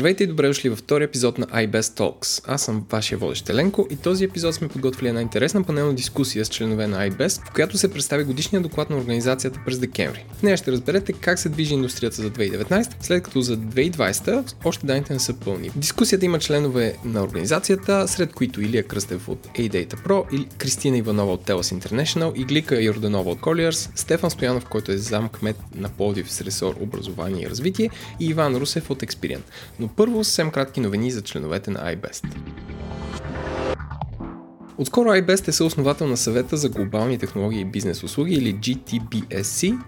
Здравейте и добре дошли във втори епизод на iBest Talks. Аз съм вашия водещ Еленко и този епизод сме подготвили една интересна панелна дискусия с членове на iBest, в която се представи годишния доклад на организацията през декември. В нея ще разберете как се движи индустрията за 2019, след като за 2020 още данните не са пълни. Дискусията има членове на организацията, сред които Илия Кръстев от A-Data Pro, или Кристина Иванова от Telos International, Иглика Йорданова от Colliers, Стефан Стоянов, който е зам кмет на Пловдив с ресор образование и развитие и Иван Русев от Experian. Но първо съвсем кратки новини за членовете на iBest. Отскоро iBest е съосновател на съвета за глобални технологии и бизнес услуги или GTBSC,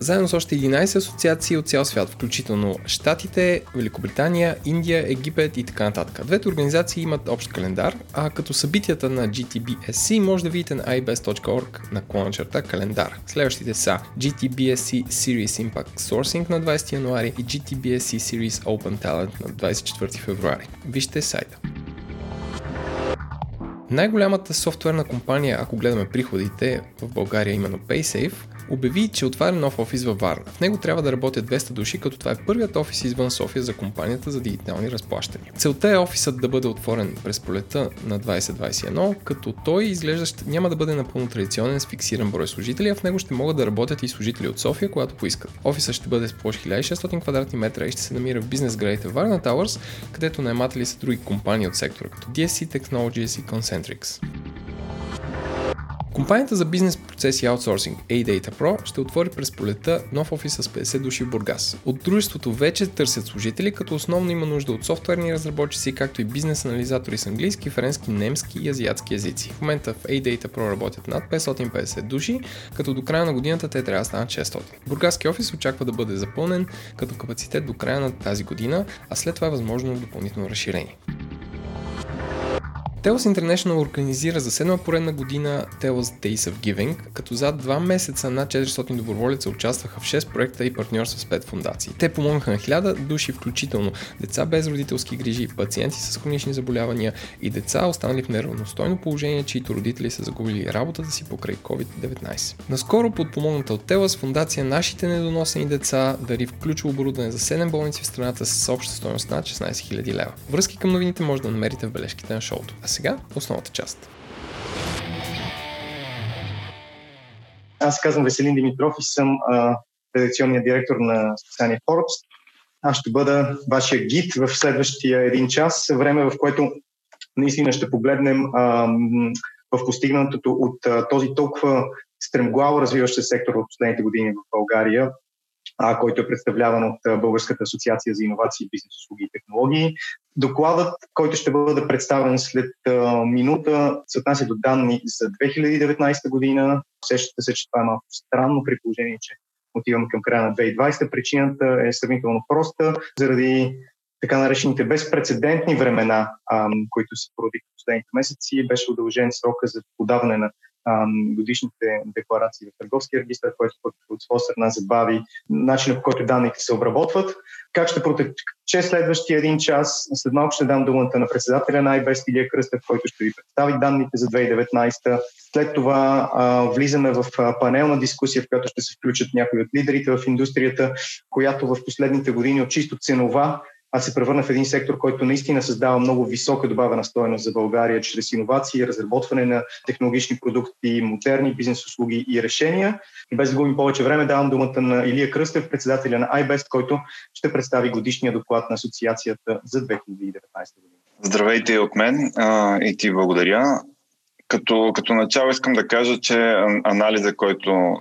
заедно с още 11 асоциации от цял свят, включително Штатите, Великобритания, Индия, Египет и така нататък. Двете организации имат общ календар, а като събитията на GTBSC може да видите на ibest.org на клона черта календар. Следващите са GTBSC Series Impact Sourcing на 20 януари и GTBSC Series Open Talent на 24 февруари. Вижте сайта. Най-голямата софтуерна компания, ако гледаме приходите в България, именно PaySafe, обяви, че отваря нов офис във Варна. В него трябва да работят 200 души, като това е първият офис извън София за компанията за дигитални разплащания. Целта е офисът да бъде отворен през полета на 2021, като той изглежда няма да бъде напълно традиционен с фиксиран брой служители, а в него ще могат да работят и служители от София, когато поискат. Офисът ще бъде с площ 1600 квадратни метра и ще се намира в бизнес градите Варна Towers, където наематели са други компании от сектора, като DSC Technologies и Concentrix. Компанията за бизнес процеси и аутсорсинг A-Data Pro ще отвори през полета нов офис с 50 души в Бургас. От дружеството вече търсят служители, като основно има нужда от софтуерни разработчици, както и бизнес анализатори с английски, френски, немски и азиатски езици. В момента в A-Data Pro работят над 550 души, като до края на годината те трябва да станат 600. Бургаски офис очаква да бъде запълнен като капацитет до края на тази година, а след това е възможно допълнително разширение. Telos International организира за седма поредна година Telos Days of Giving, като зад два месеца над 400 доброволеца участваха в 6 проекта и партньорства с 5 фундации. Те помогнаха на 1000 души, включително деца без родителски грижи, пациенти с хронични заболявания и деца останали в неравностойно положение, чието родители са загубили работата си покрай COVID-19. Наскоро подпомогната от Телас фундация Нашите недоносени деца дари включва оборудване за 7 болници в страната с обща стоеност над 16 000 лева. Връзки към новините може да намерите в бележките на шоуто. Сега основната част. Аз казвам Веселин Димитров и съм а, редакционният директор на списание Forbes. Аз ще бъда вашия гид в следващия един час, време в което наистина ще погледнем а, в постигнатото от а, този толкова стремглаво развиващ се сектор в последните години в България а, който е представляван от Българската асоциация за иновации, бизнес, услуги и технологии. Докладът, който ще бъде представен след а, минута, се отнася до данни за 2019 година. Сещате се, че това е малко странно при положение, че отиваме към края на 2020. Причината е сравнително проста, заради така наречените безпредседентни времена, а, които се породиха последните месеци, беше удължен срока за подаване на годишните декларации в търговския регистр, който от своя страна забави начина по който данните се обработват. Как ще протече следващия един час? След малко ще дам думата на председателя на IBEST Илия Кръстев, който ще ви представи данните за 2019. След това а, влизаме в панелна дискусия, в която ще се включат някои от лидерите в индустрията, която в последните години от чисто ценова а се превърна в един сектор, който наистина създава много висока добавена стоеност за България чрез иновации, разработване на технологични продукти, модерни бизнес услуги и решения. Без да губим повече време, давам думата на Илия Кръстев, председателя на iBest, който ще представи годишния доклад на Асоциацията за 2019 година. Здравейте от мен а, и ти благодаря. Като, като начало искам да кажа, че анализа, който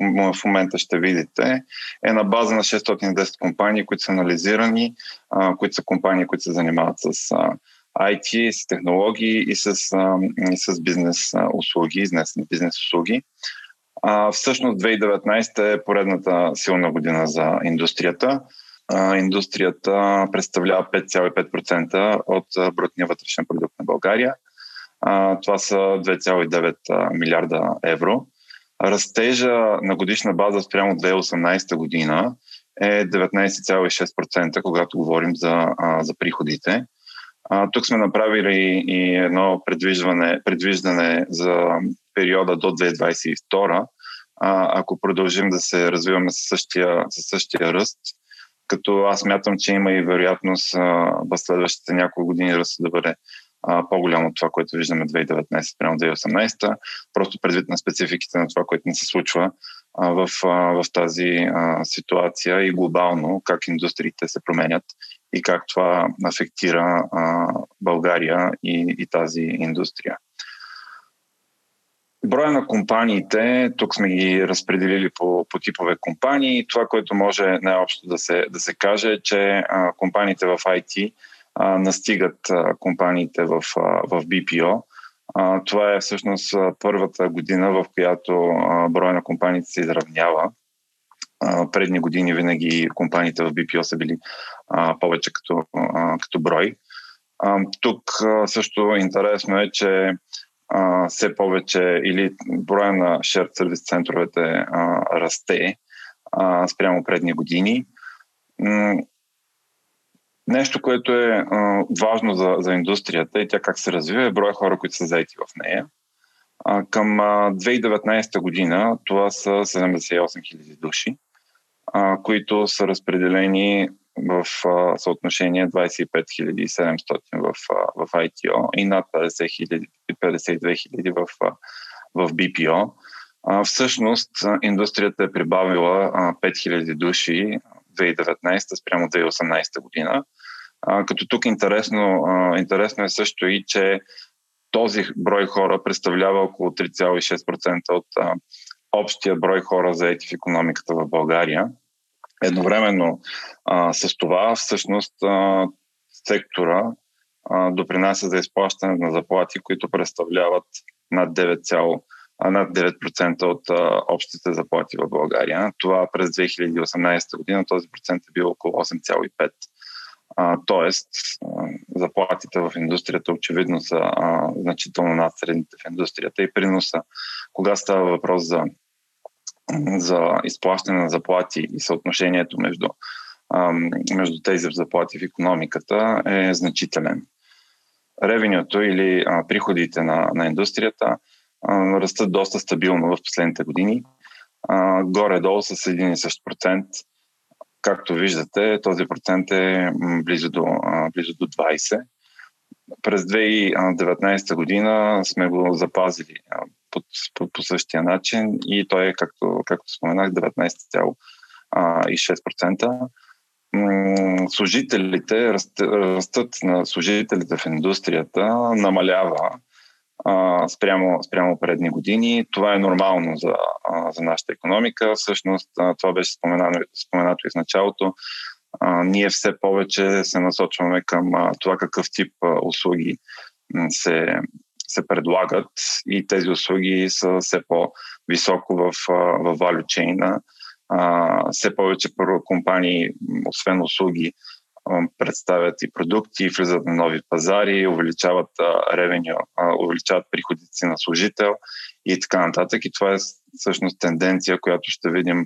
в момента ще видите, е на база на 610 компании, които са анализирани, които са компании, които се занимават с IT, с технологии и с, и с бизнес услуги, изнесени бизнес услуги. А, всъщност 2019 е поредната силна година за индустрията. А, индустрията представлява 5,5% от брутния вътрешен продукт на България. А, това са 2,9 милиарда евро. Растежа на годишна база спрямо 2018 година е 19,6%, когато говорим за, за приходите. А, тук сме направили и едно предвиждане, предвиждане за периода до 2022. А, ако продължим да се развиваме със същия, със същия ръст, като аз мятам, че има и вероятност в следващите няколко години ръста да бъде по-голямо от това, което виждаме 2019 прямо 2018, просто предвид на спецификите на това, което не се случва в, в тази ситуация и глобално, как индустриите се променят и как това афектира България и, и тази индустрия. Броя на компаниите, тук сме ги разпределили по, по типове компании. Това, което може най-общо да се, да се каже, е, че а, компаниите в IT а, настигат а, компаниите в, а, в BPO. А, това е всъщност първата година, в която а, броя на компаниите се изравнява. А, предни години винаги компаниите в BPO са били а, повече като, а, като брой. А, тук а, също интересно е, че а, все повече или броя на shared сервис центровете а, расте а, спрямо предни години. Нещо, което е а, важно за, за индустрията и тя как се развива е броя хора, които са заети в нея. А, към а, 2019 година това са 78 000 души, а, които са разпределени в а, съотношение 25 700 в, а, в ITO и над 50 000, 52 000 в, а, в BPO. А, всъщност, индустрията е прибавила а, 5000 души 2019 спрямо 2018 година. А, като тук интересно, а, интересно е също и, че този брой хора представлява около 3,6% от а, общия брой хора заети в економиката в България. Едновременно а, с това, всъщност, а, сектора а, допринася за изплащане на заплати, които представляват над 9, над 9% от а, общите заплати в България. Това през 2018 година този процент е бил около 8,5%. А, а, заплатите в индустрията очевидно са а, значително над средните в индустрията и приноса, кога става въпрос за за изплащане на заплати и съотношението между, между тези заплати в економиката е значителен. Ревенюто или а, приходите на, на индустрията растат доста стабилно в последните години, горе-долу с един и същ процент. Както виждате, този процент е близо до, а, близо до 20. През 2019 година сме го запазили по, по, по същия начин и той е, както, както споменах, 19,6%. Служителите, растат на служителите в индустрията намалява спрямо, спрямо предни години. Това е нормално за, за нашата економика. Всъщност, това беше споменато, споменато и в началото. Ние все повече се насочваме към това какъв тип услуги се, се предлагат и тези услуги са все по-високо в, в value chain. Все повече компании, освен услуги, представят и продукти, влизат на нови пазари, увеличават ревеню, увеличават приходите си на служител и така нататък. И това е всъщност тенденция, която ще видим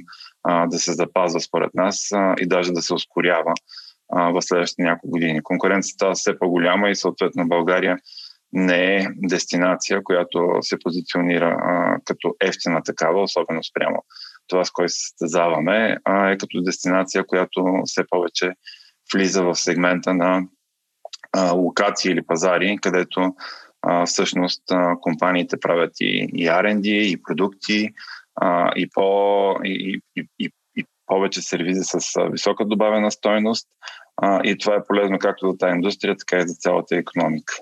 да се запазва според нас и даже да се ускорява в следващите няколко години. Конкуренцията е все по-голяма и съответно България не е дестинация, която се позиционира като ефтина такава, особено спрямо това, с което се състезаваме, а е като дестинация, която все повече влиза в сегмента на а, локации или пазари, където а, всъщност а, компаниите правят и, и R&D, и продукти, а, и, по, и, и, и, и повече сервизи с висока добавена стойност. А, и това е полезно както за тази индустрия, така и за цялата економика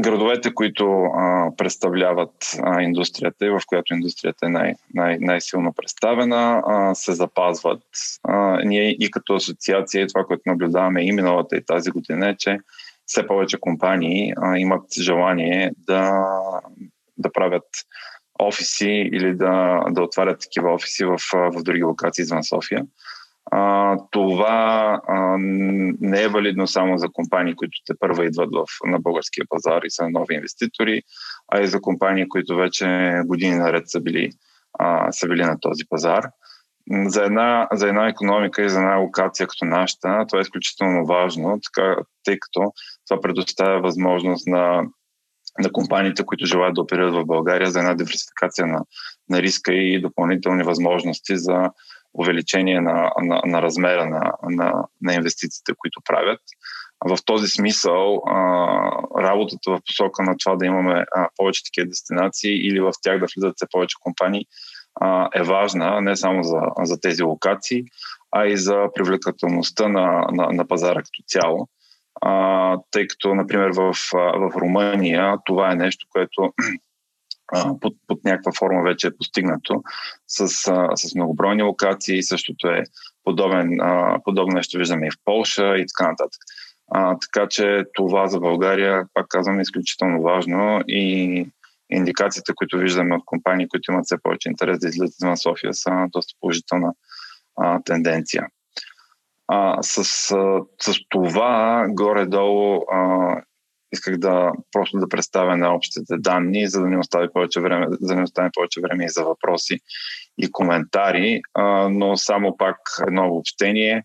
градовете, които а, представляват а, индустрията и в която индустрията е най- най- най-силно представена, а, се запазват. А, ние и като асоциация, това, което наблюдаваме и миналата и тази година е, че все повече компании а, имат желание да, да правят офиси или да, да отварят такива офиси в, в други локации извън София. А, това а, не е валидно само за компании, които те първа идват в, на българския пазар и са нови инвеститори, а и за компании, които вече години наред са били, а, са били на този пазар. За една, за една економика и за една локация като нашата, това е изключително важно, така, тъй като това предоставя възможност на, на компаниите, които желаят да оперират в България, за една диверсификация на, на риска и допълнителни възможности за увеличение на, на, на размера на, на, на инвестициите, които правят. В този смисъл работата в посока на това да имаме повече такива дестинации или в тях да влизат все повече компании е важна не само за, за тези локации, а и за привлекателността на, на, на пазара като цяло. Тъй като, например, в, в Румъния това е нещо, което под, под някаква форма вече е постигнато с, с многобройни локации. Същото е подобен, подобно нещо виждаме и в Полша и така нататък. А, така че това за България, пак казвам, е изключително важно и индикациите, които виждаме от компании, които имат все повече интерес да излизат извън София, са доста положителна а, тенденция. А, с, с това горе-долу а, исках да просто да представя на общите данни, за да не остави повече време, за да не остане повече време и за въпроси и коментари, а, но само пак едно обобщение.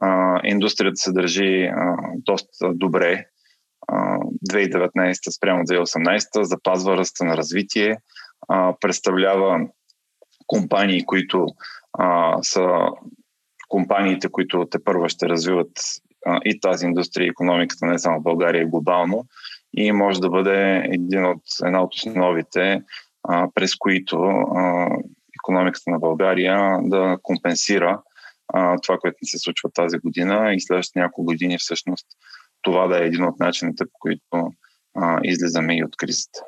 А, индустрията се държи а, доста добре. А, 2019 спрямо 2018 запазва ръста на развитие, а, представлява компании, които а, са компаниите, които те първа ще развиват и тази индустрия, економиката не само в България, и глобално. И може да бъде един от, една от основите, а, през които а, економиката на България да компенсира а, това, което ни се случва тази година и следващите няколко години всъщност това да е един от начините, по които а, излизаме и от кризата.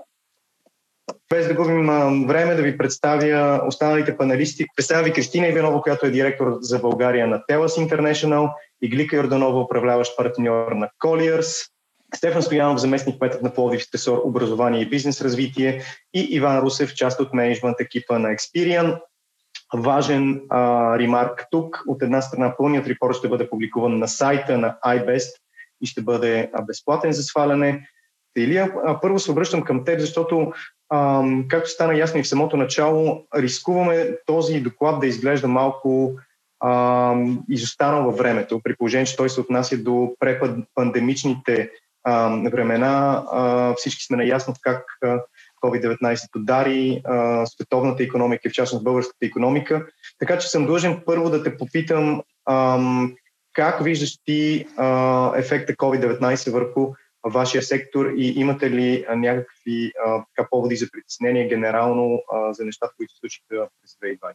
Без да губим време да ви представя останалите панелисти. Представя ви Кристина Иванова, която е директор за България на Телас International, и Глика Йорданова, управляващ партньор на Colliers, Стефан Стоянов, заместник метър на Пловдив Стесор, образование и бизнес развитие и Иван Русев, част от менеджмент екипа на Experian. Важен а, ремарк тук. От една страна пълният репорт ще бъде публикуван на сайта на iBest и ще бъде безплатен за сваляне. Илия, първо се обръщам към теб, защото Ам, както стана ясно и в самото начало, рискуваме този доклад да изглежда малко ам, изостанал във времето, при положение, че той се отнася до препандемичните ам, времена. А, всички сме наясно как COVID-19 удари а, световната економика и в частност българската економика. Така че съм длъжен първо да те попитам ам, как виждаш ти а, ефекта COVID-19 върху вашия сектор и имате ли а, някакви а, така, поводи за притеснение генерално а, за нещата, които се случиха през 2020?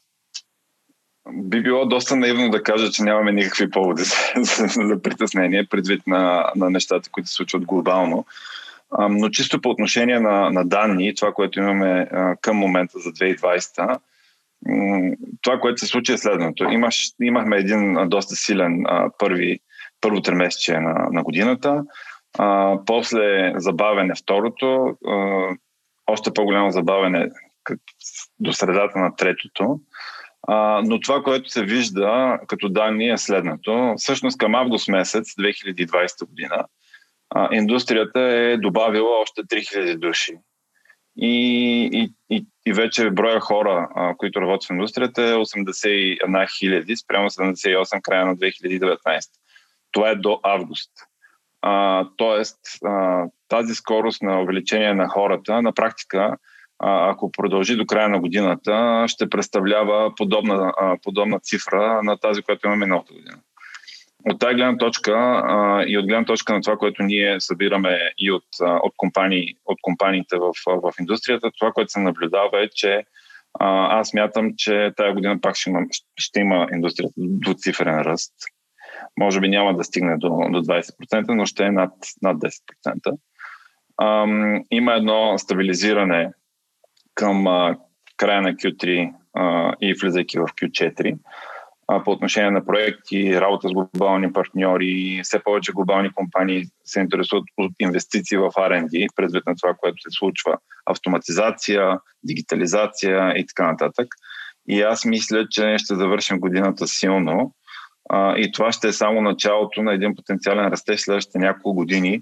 Би било доста наивно да кажа, че нямаме никакви поводи за, за, за притеснение, предвид на, на нещата, които се случват глобално. А, но чисто по отношение на, на данни, това, което имаме а, към момента за 2020, това, което се случи е следното. Имаш, имахме един доста силен а, първи, първо тримесечие на, на годината. А, после забавене второто, а, още по-голямо забавене до средата на третото. А, но това, което се вижда като данни е следното. Всъщност към август месец 2020 година а, индустрията е добавила още 3000 души. И, и, и, и вече броя хора, а, които работят в индустрията е 81 хиляди спрямо 78 края на 2019. Това е до август. А, тоест, а, тази скорост на увеличение на хората на практика, а, ако продължи до края на годината, ще представлява подобна, а, подобна цифра на тази, която имаме миналата година. От тази гледна точка а, и от гледна точка на това, което ние събираме и от, а, от, компании, от компаниите в, в индустрията, това, което се наблюдава е, че а, аз мятам, че тази година пак ще има, ще има индустрията двуцифрен ръст може би няма да стигне до, до 20%, но ще е над, над 10%. Ам, има едно стабилизиране към а, края на Q3 а, и влизайки в Q4 а, по отношение на проекти, работа с глобални партньори, все повече глобални компании се интересуват от инвестиции в R&D, предвид на това, което се случва, автоматизация, дигитализация и така нататък. И аз мисля, че ще завършим годината силно а, и това ще е само началото на един потенциален растеж следващите няколко години,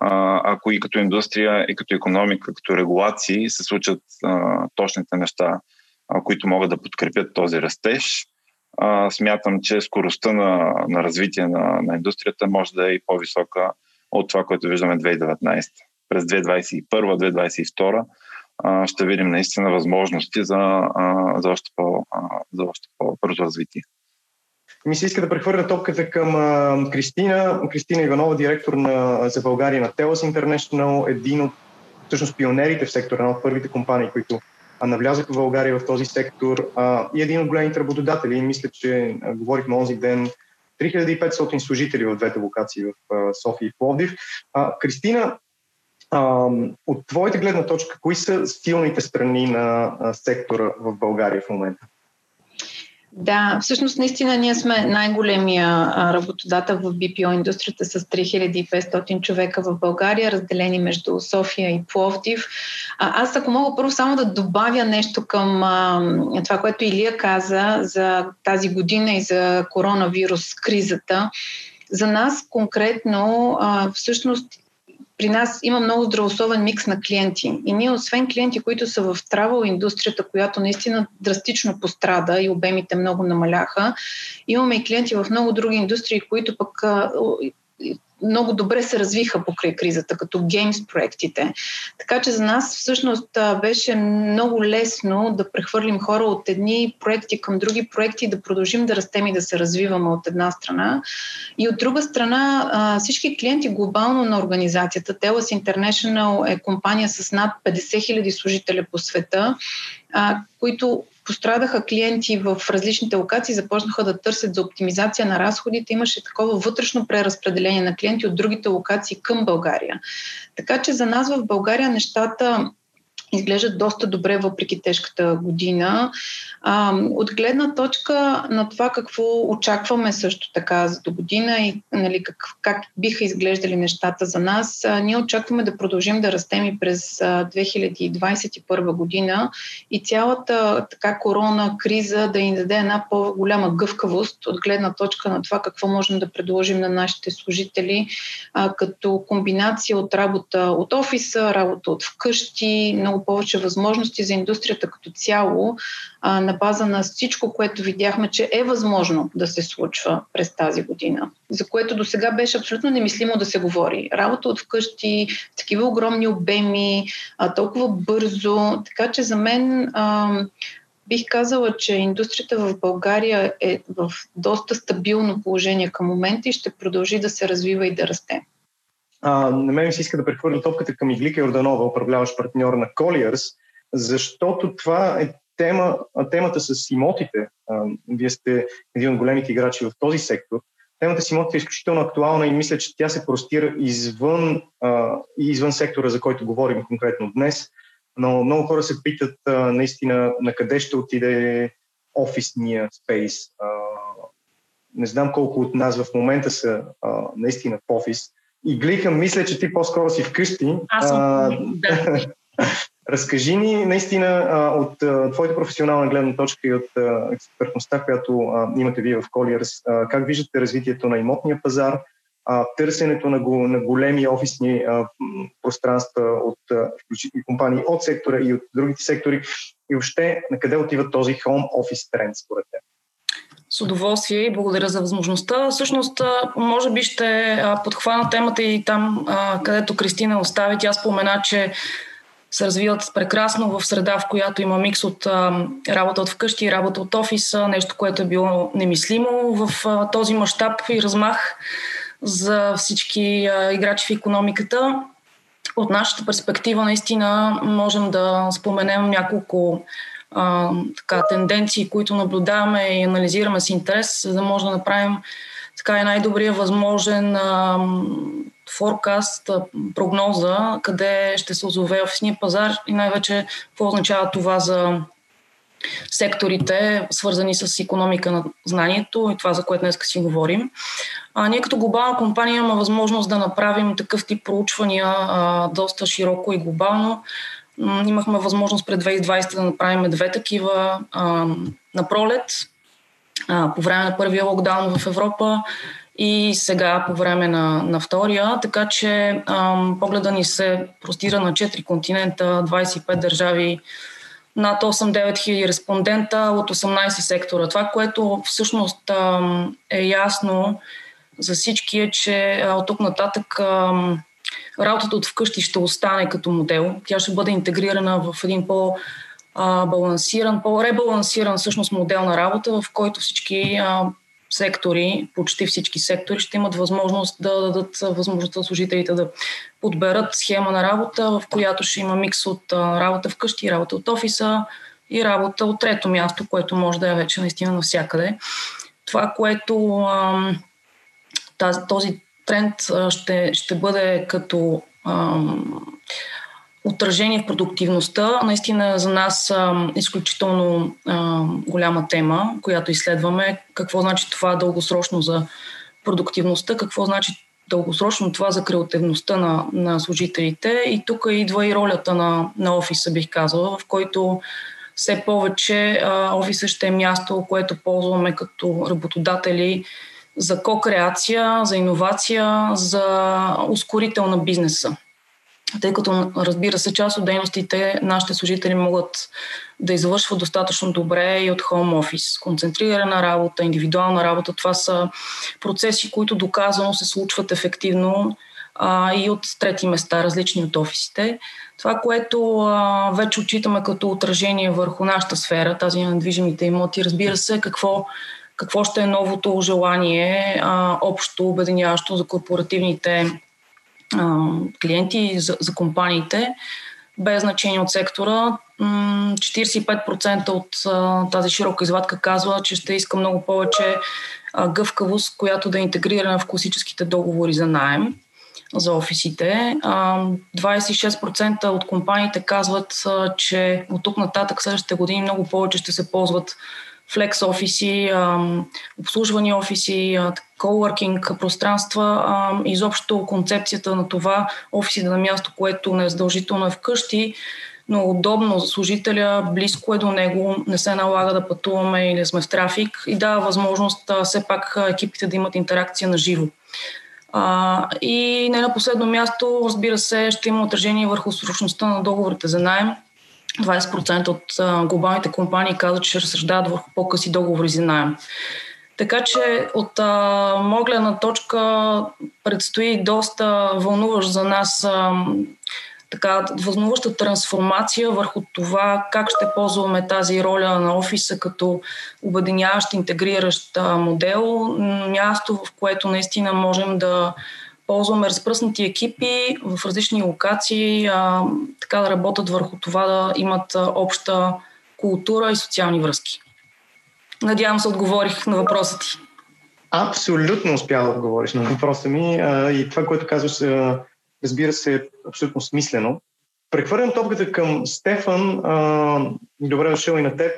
а, ако и като индустрия, и като економика, като регулации се случат а, точните неща, а, които могат да подкрепят този растеж. А, смятам, че скоростта на, на развитие на, на индустрията може да е и по-висока от това, което виждаме 2019. През 2021-2022 а, ще видим наистина възможности за, за, още, по, за още по-бързо развитие. Ми се иска да прехвърля топката към а, Кристина. Кристина Иванова, директор на, за България на Telos International, един от всъщност пионерите в сектора, една от първите компании, които навлязаха в България в този сектор а, и един от големите работодатели. Мисля, че говорихме онзи ден 3500 служители в двете локации в а, София и Пловдив. А, Кристина, а, от твоята гледна точка, кои са силните страни на а, сектора в България в момента? Да, всъщност наистина ние сме най-големия работодател в BPO индустрията с 3500 човека в България, разделени между София и Пловдив. А, аз ако мога първо само да добавя нещо към а, това, което Илия каза за тази година и за коронавирус кризата. За нас конкретно а, всъщност при нас има много здравословен микс на клиенти. И ние, освен клиенти, които са в травел индустрията, която наистина драстично пострада и обемите много намаляха, имаме и клиенти в много други индустрии, които пък много добре се развиха покрай кризата, като геймс проектите. Така че за нас всъщност беше много лесно да прехвърлим хора от едни проекти към други проекти, да продължим да растем и да се развиваме от една страна. И от друга страна, всички клиенти глобално на организацията, Telas International е компания с над 50 000 служители по света, които пострадаха клиенти в различните локации, започнаха да търсят за оптимизация на разходите. Имаше такова вътрешно преразпределение на клиенти от другите локации към България. Така че за нас в България нещата изглеждат доста добре въпреки тежката година. А, от гледна точка на това какво очакваме също така за до година и нали, как, как биха изглеждали нещата за нас, а, ние очакваме да продължим да растем и през а, 2021 година и цялата така корона криза да ни даде една по-голяма гъвкавост от гледна точка на това какво можем да предложим на нашите служители а, като комбинация от работа от офиса, работа от вкъщи, много повече възможности за индустрията като цяло а, на база на всичко, което видяхме, че е възможно да се случва през тази година, за което до сега беше абсолютно немислимо да се говори. Работа от вкъщи, такива огромни обеми, а, толкова бързо, така че за мен а, бих казала, че индустрията в България е в доста стабилно положение към момента и ще продължи да се развива и да расте. А, на мен се иска да прехвърля топката към Иглика Йорданова, управляващ партньор на Colliers, защото това е тема, темата с имотите. А, вие сте един от големите играчи в този сектор. Темата с имотите е изключително актуална и мисля, че тя се простира извън, а, извън сектора, за който говорим конкретно днес. Но много хора се питат а, наистина на къде ще отиде офисния спейс. Не знам колко от нас в момента са а, наистина в офис, и Глиха, мисля, че ти по-скоро си вкъщи. Аз съм, а, да. Разкажи ни наистина от твоята професионална гледна точка и от експертността, която имате вие в Colliers, как виждате развитието на имотния пазар, търсенето на големи офисни пространства от компании от сектора и от другите сектори и въобще на къде отива този home office тренд според теб? С удоволствие и благодаря за възможността. Всъщност, може би ще подхвана темата и там, където Кристина остави. Тя спомена, че се развиват прекрасно в среда, в която има микс от работа от вкъщи и работа от офиса, нещо, което е било немислимо в този мащаб и размах за всички играчи в економиката. От нашата перспектива наистина можем да споменем няколко а, така, тенденции, които наблюдаваме и анализираме с интерес, за да може да направим така и най-добрия възможен форкаст, прогноза, къде ще се озове офисния пазар и най-вече какво означава това за секторите, свързани с економика на знанието и това, за което днес си говорим. А, ние като глобална компания имаме възможност да направим такъв тип проучвания а, доста широко и глобално, Имахме възможност пред 2020 да направим две такива а, на пролет, а, по време на първия локдаун в Европа и сега по време на, на втория, така че а, погледа ни се простира на 4 континента, 25 държави, над 8-9 хиляди респондента от 18 сектора. Това, което всъщност а, е ясно за всички е, че от тук нататък а, работата от вкъщи ще остане като модел. Тя ще бъде интегрирана в един по- балансиран, по-ребалансиран всъщност модел на работа, в който всички сектори, почти всички сектори ще имат възможност да дадат възможността служителите да подберат схема на работа, в която ще има микс от работа вкъщи, работа от офиса и работа от трето място, което може да е вече наистина навсякъде. Това, което този тренд ще, ще бъде като отражение в продуктивността. Наистина за нас а, изключително а, голяма тема, която изследваме. Какво значи това дългосрочно за продуктивността, какво значи дългосрочно това за креативността на, на служителите. И тук идва и ролята на, на офиса, бих казала, в който все повече офиса ще е място, което ползваме като работодатели за ко-креация, за иновация, за ускорител на бизнеса тъй като, разбира се, част от дейностите нашите служители могат да извършват достатъчно добре и от хоум офис. Концентрирана работа, индивидуална работа, това са процеси, които доказано се случват ефективно а, и от трети места, различни от офисите. Това, което а, вече отчитаме като отражение върху нашата сфера, тази на движимите имоти, разбира се, какво, какво ще е новото желание, а, общо обединяващо за корпоративните клиенти за, за компаниите, без значение от сектора. 45% от тази широка извадка казва, че ще иска много повече гъвкавост, която да е интегрирана в класическите договори за найем за офисите. 26% от компаниите казват, че от тук нататък следващите години много повече ще се ползват флекс офиси, обслужвани офиси, коуъркинг пространства, изобщо концепцията на това офиси на място, което не е задължително е вкъщи, но удобно за служителя, близко е до него, не се налага да пътуваме или сме в трафик и дава възможност все пак екипите да имат интеракция на живо. А, и не на последно място, разбира се, ще има отражение върху срочността на договорите за найем. 20% от глобалните компании казват, че разсъждават върху по-къси договори за найем. Така че от а, точка предстои доста вълнуващ за нас а, така вълнуваща трансформация върху това как ще ползваме тази роля на офиса като обединяващ, интегриращ модел, място, в което наистина можем да ползваме разпръснати екипи в различни локации, а, така да работят върху това да имат обща култура и социални връзки. Надявам се, отговорих на въпроса ти. Абсолютно успя да отговориш на въпроса ми а, и това, което казваш, разбира се, е абсолютно смислено. Прехвърлям топката към Стефан. Добре дошъл и на теб.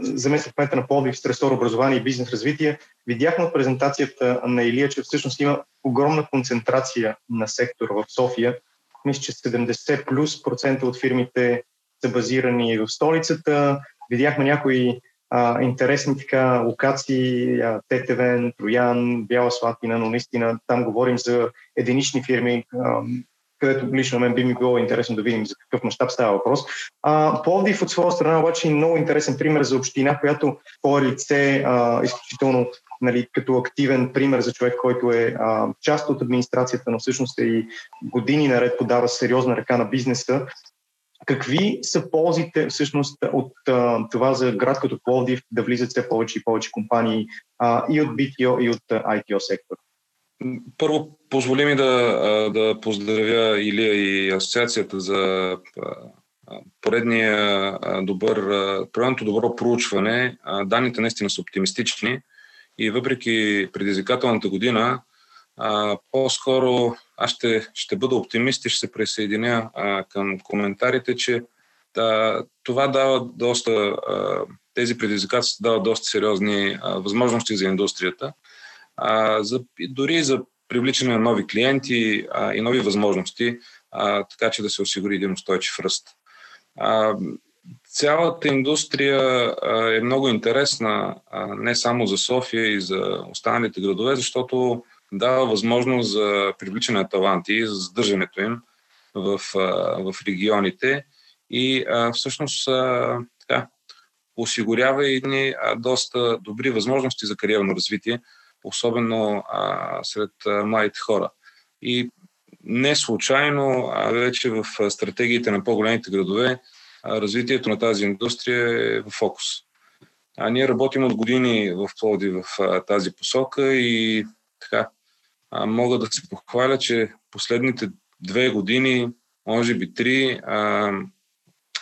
Заместник кмета на Пловдив с ресор образование и бизнес развитие. Видяхме от презентацията на Илия, че всъщност има огромна концентрация на сектора в София. Мисля, че 70 плюс процента от фирмите са базирани в столицата. Видяхме някои а, интересни така локации, а, Тетевен, Троян, Бяла Слатина, но наистина там говорим за единични фирми, а, където лично мен би ми било интересно да видим за какъв мащаб става въпрос. А, Пловдив от своя страна обаче е много интересен пример за община, която по лице а, изключително нали, като активен пример за човек, който е а, част от администрацията, но всъщност е и години наред подава сериозна ръка на бизнеса. Какви са ползите всъщност от а, това за град като Пловдив да влизат все повече и повече компании а, и от BTO, и от ITO сектор? Първо, позволи ми да, да поздравя Илия и асоциацията за поредния добър, поредното добро проучване. Данните наистина са оптимистични и въпреки предизвикателната година, по-скоро аз ще, ще бъда оптимист и ще се присъединя към коментарите, че да, това дава доста, тези предизвикателства дават доста сериозни възможности за индустрията а, за, дори за привличане на нови клиенти а, и нови възможности, а, така че да се осигури един устойчив ръст. А, цялата индустрия а, е много интересна а, не само за София и за останалите градове, защото дава възможност за привличане на таланти и за задържането им в, а, в регионите и а, всъщност а, така, осигурява и доста добри възможности за кариерно развитие особено а, сред а, младите хора. И не случайно, а вече в стратегиите на по-големите градове, развитието на тази индустрия е в фокус. А ние работим от години в Плоди в тази посока и така, мога да се похваля, че последните две години, може би три,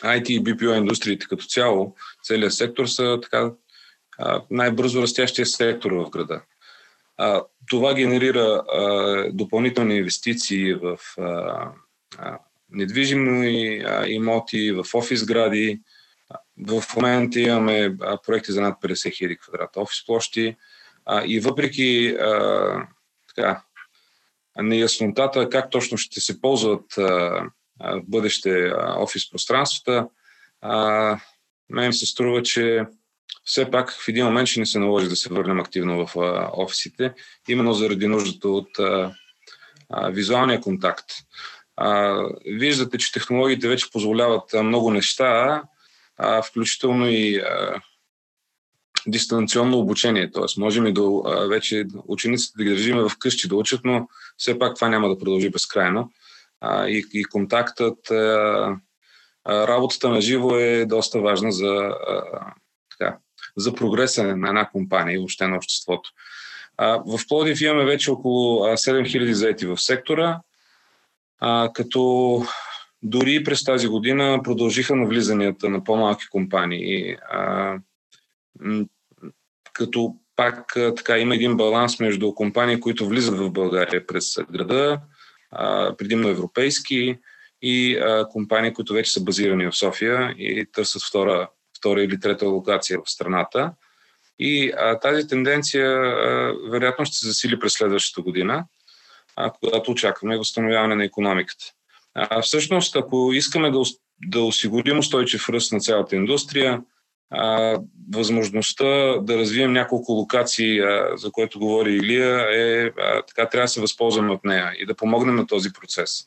IT и BPO индустриите като цяло, целият сектор са така най-бързо растящия сектор в града. А, това генерира а, допълнителни инвестиции в а, а, недвижими а, имоти, в офис гради. В момента имаме а, проекти за над 50 000 квадрата офис площи. А, и въпреки а, така, неяснотата как точно ще се ползват а, а, в бъдеще а, офис пространствата, а, мен се струва, че все пак в един момент ще не се наложи да се върнем активно в а, офисите, именно заради нуждата от а, а, визуалния контакт. А, виждате, че технологиите вече позволяват а, много неща, а, включително и а, дистанционно обучение. Т.е. можем и да а, вече учениците да ги държим в къщи да учат, но все пак това няма да продължи безкрайно. А, и, и контактът, а, работата на живо е доста важна за а, така, за прогреса на една компания и въобще на обществото. В Плодив имаме вече около 7000 заети в сектора, като дори през тази година продължиха навлизанията на по-малки компании. Като пак така има един баланс между компании, които влизат в България през града, предимно европейски, и компании, които вече са базирани в София и търсят втора втора или трета локация в страната. И а, тази тенденция а, вероятно ще се засили през следващата година, а, когато очакваме възстановяване на економиката. А, всъщност, ако искаме да, да осигурим устойчив ръст на цялата индустрия, а, възможността да развием няколко локации, а, за което говори Илия, е а, така трябва да се възползваме от нея и да помогнем на този процес.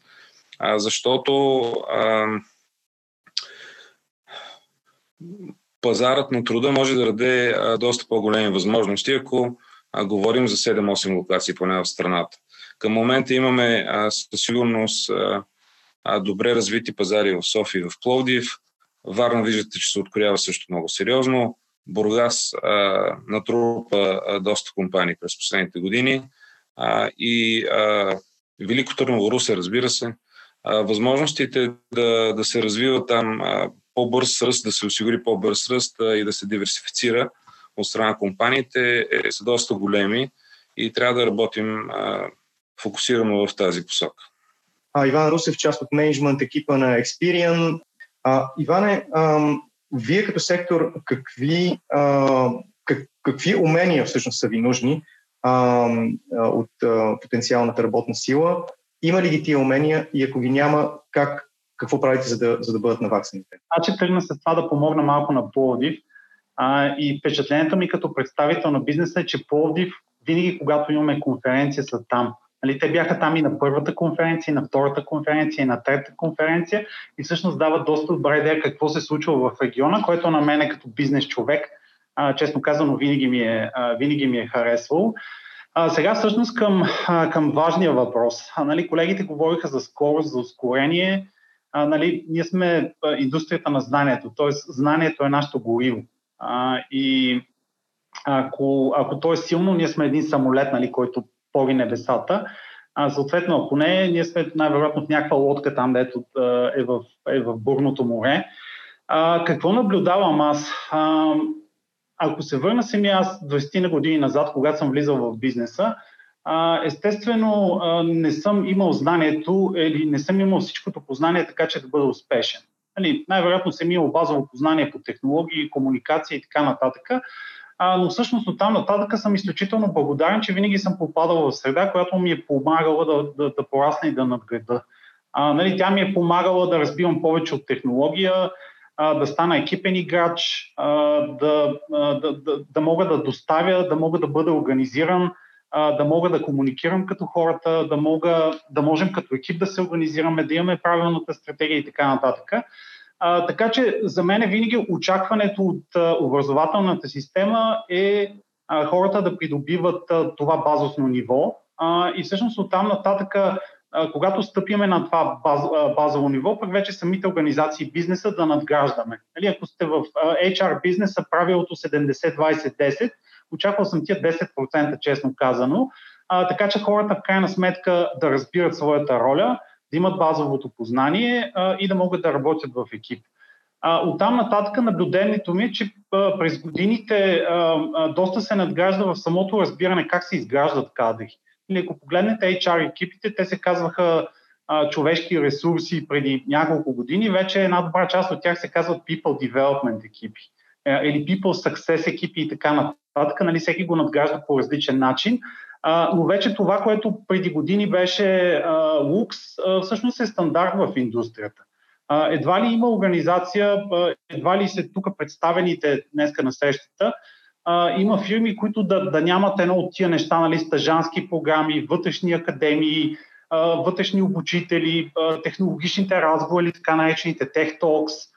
А, защото а, пазарът на труда може да даде доста по-големи възможности, ако говорим за 7-8 локации поне в страната. Към момента имаме със сигурност добре развити пазари в София и в Пловдив. Варна виждате, че се откорява също много сериозно. Бургас а, натрупа доста компании през последните години. А, и а, Велико Търново Русе, разбира се. А, възможностите да, да се развиват там а, по-бърз ръст, да се осигури по-бърз ръст и да се диверсифицира от страна на компаниите е, са доста големи и трябва да работим а, фокусирано в тази посока. А, Иван Русев, част от менеджмент екипа на Experian. А, Иване, а, вие като сектор, какви, а, как, какви умения всъщност са ви нужни а, от а, потенциалната работна сила? Има ли ги тия умения и ако ги няма, как какво правите, за да, за да бъдат наваксаните? Значи тръгна с това да помогна малко на Пловдив. А, и впечатлението ми като представител на бизнеса е, че Пловдив винаги, когато имаме конференция, са там. Нали, те бяха там и на първата конференция, и на втората конференция, и на третата конференция и всъщност дават доста добра идея какво се случва в региона, което на мен е като бизнес човек, а, честно казано, винаги ми е, а, винаги ми е харесвало. А, сега всъщност към, а, към важния въпрос. А, нали, колегите говориха за скорост, за ускорение а, нали, ние сме индустрията на знанието, т.е. знанието е нашето гориво. А, и ако, ако то е силно, ние сме един самолет, нали, който пори небесата. А, съответно, ако не, ние сме най-вероятно в някаква лодка там, дето е в, е в бурното море. А, какво наблюдавам аз? А, ако се върна сами аз 20 на години назад, когато съм влизал в бизнеса, естествено не съм имал знанието или не съм имал всичкото познание така, че да бъда успешен. Нали, най-вероятно съм имал базово познание по технологии, комуникация и така нататък, но всъщност от там нататък съм изключително благодарен, че винаги съм попадал в среда, която ми е помагала да, да, да порасна и да надграда. Нали, тя ми е помагала да разбивам повече от технология, да стана екипен играч, да, да, да, да мога да доставя, да мога да бъда организиран, да мога да комуникирам като хората, да, мога, да можем като екип да се организираме, да имаме правилната стратегия и така нататък. А, така че за мен винаги очакването от образователната система е а, хората да придобиват а, това базосно ниво а, и всъщност от там нататък когато стъпиме на това баз, базово ниво, пък вече самите организации бизнеса да надграждаме. Нали, ако сте в HR бизнеса, правилото 70-20-10, очаквал съм тия 10%, честно казано, а, така че хората в крайна сметка да разбират своята роля, да имат базовото познание а, и да могат да работят в екип. А, оттам нататък наблюдението ми е, че а, през годините а, а, доста се надгражда в самото разбиране как се изграждат кадри. Или ако погледнете HR екипите, те се казваха а, човешки ресурси преди няколко години, вече една добра част от тях се казват People Development екипи или People Success екипи и така нататък. Нали, всеки го надгражда по различен начин. А, но вече това, което преди години беше а, лукс, а, всъщност е стандарт в индустрията. А, едва ли има организация, едва ли се тук представените днеска на срещата, а, има фирми, които да, да нямат едно от тия неща, нали, стъжански програми, вътрешни академии, а, вътрешни обучители, а, технологичните разговори, така наречените Tech Talks, а,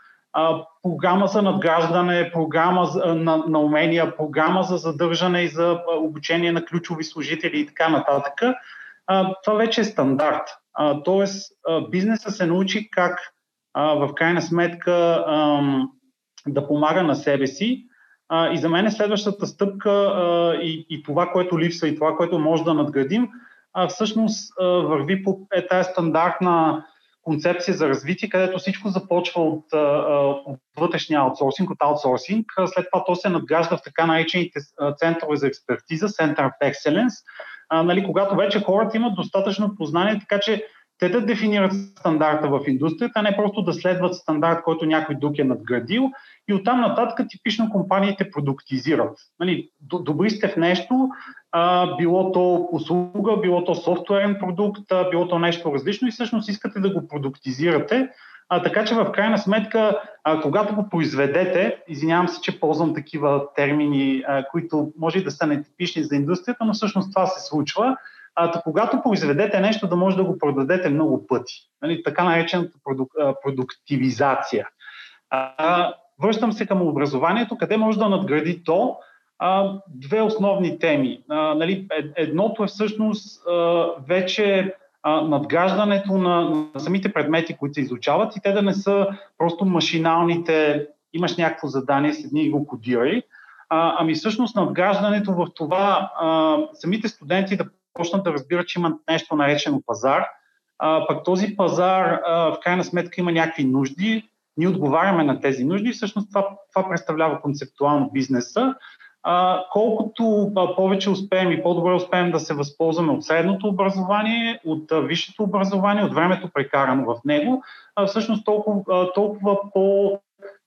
програма за надграждане, програма на, на умения, програма за задържане и за обучение на ключови служители и така нататък. Това вече е стандарт. Тоест, бизнеса се научи как в крайна сметка да помага на себе си. И за мен е следващата стъпка и, и това, което липсва и това, което може да надградим, всъщност върви по е тази стандартна концепция за развитие, където всичко започва от, от вътрешния аутсорсинг, от аутсорсинг. След това то се надгражда в така наречените центрове за експертиза, Center of Excellence, а, нали, когато вече хората имат достатъчно познание, така че те да дефинират стандарта в индустрията, а не просто да следват стандарт, който някой друг е надградил и оттам нататък типично компаниите продуктизират. Нали, добри сте в нещо, а, било то услуга, било то софтуерен продукт, а, било то нещо различно и всъщност искате да го продуктизирате, а, така че в крайна сметка, а, когато го произведете, извинявам се, че ползвам такива термини, а, които може и да са нетипични за индустрията, но всъщност това се случва, а, когато произведете нещо, да може да го продадете много пъти. Нали, така наречената продук, продуктивизация. А, връщам се към образованието, къде може да надгради то. А, две основни теми. А, нали, едното е всъщност а, вече а, надграждането на, на самите предмети, които се изучават и те да не са просто машиналните, имаш някакво задание, седни и го кодирай, а, ами всъщност надграждането в това а, самите студенти да почнат да разбират, че има нещо наречено пазар, а, пък този пазар а, в крайна сметка има някакви нужди, ние отговаряме на тези нужди. И всъщност това, това представлява концептуално бизнеса. А, колкото а, повече успеем и по-добре успеем да се възползваме от средното образование, от а, висшето образование, от времето прекарано в него, а, всъщност толкова, а, толкова по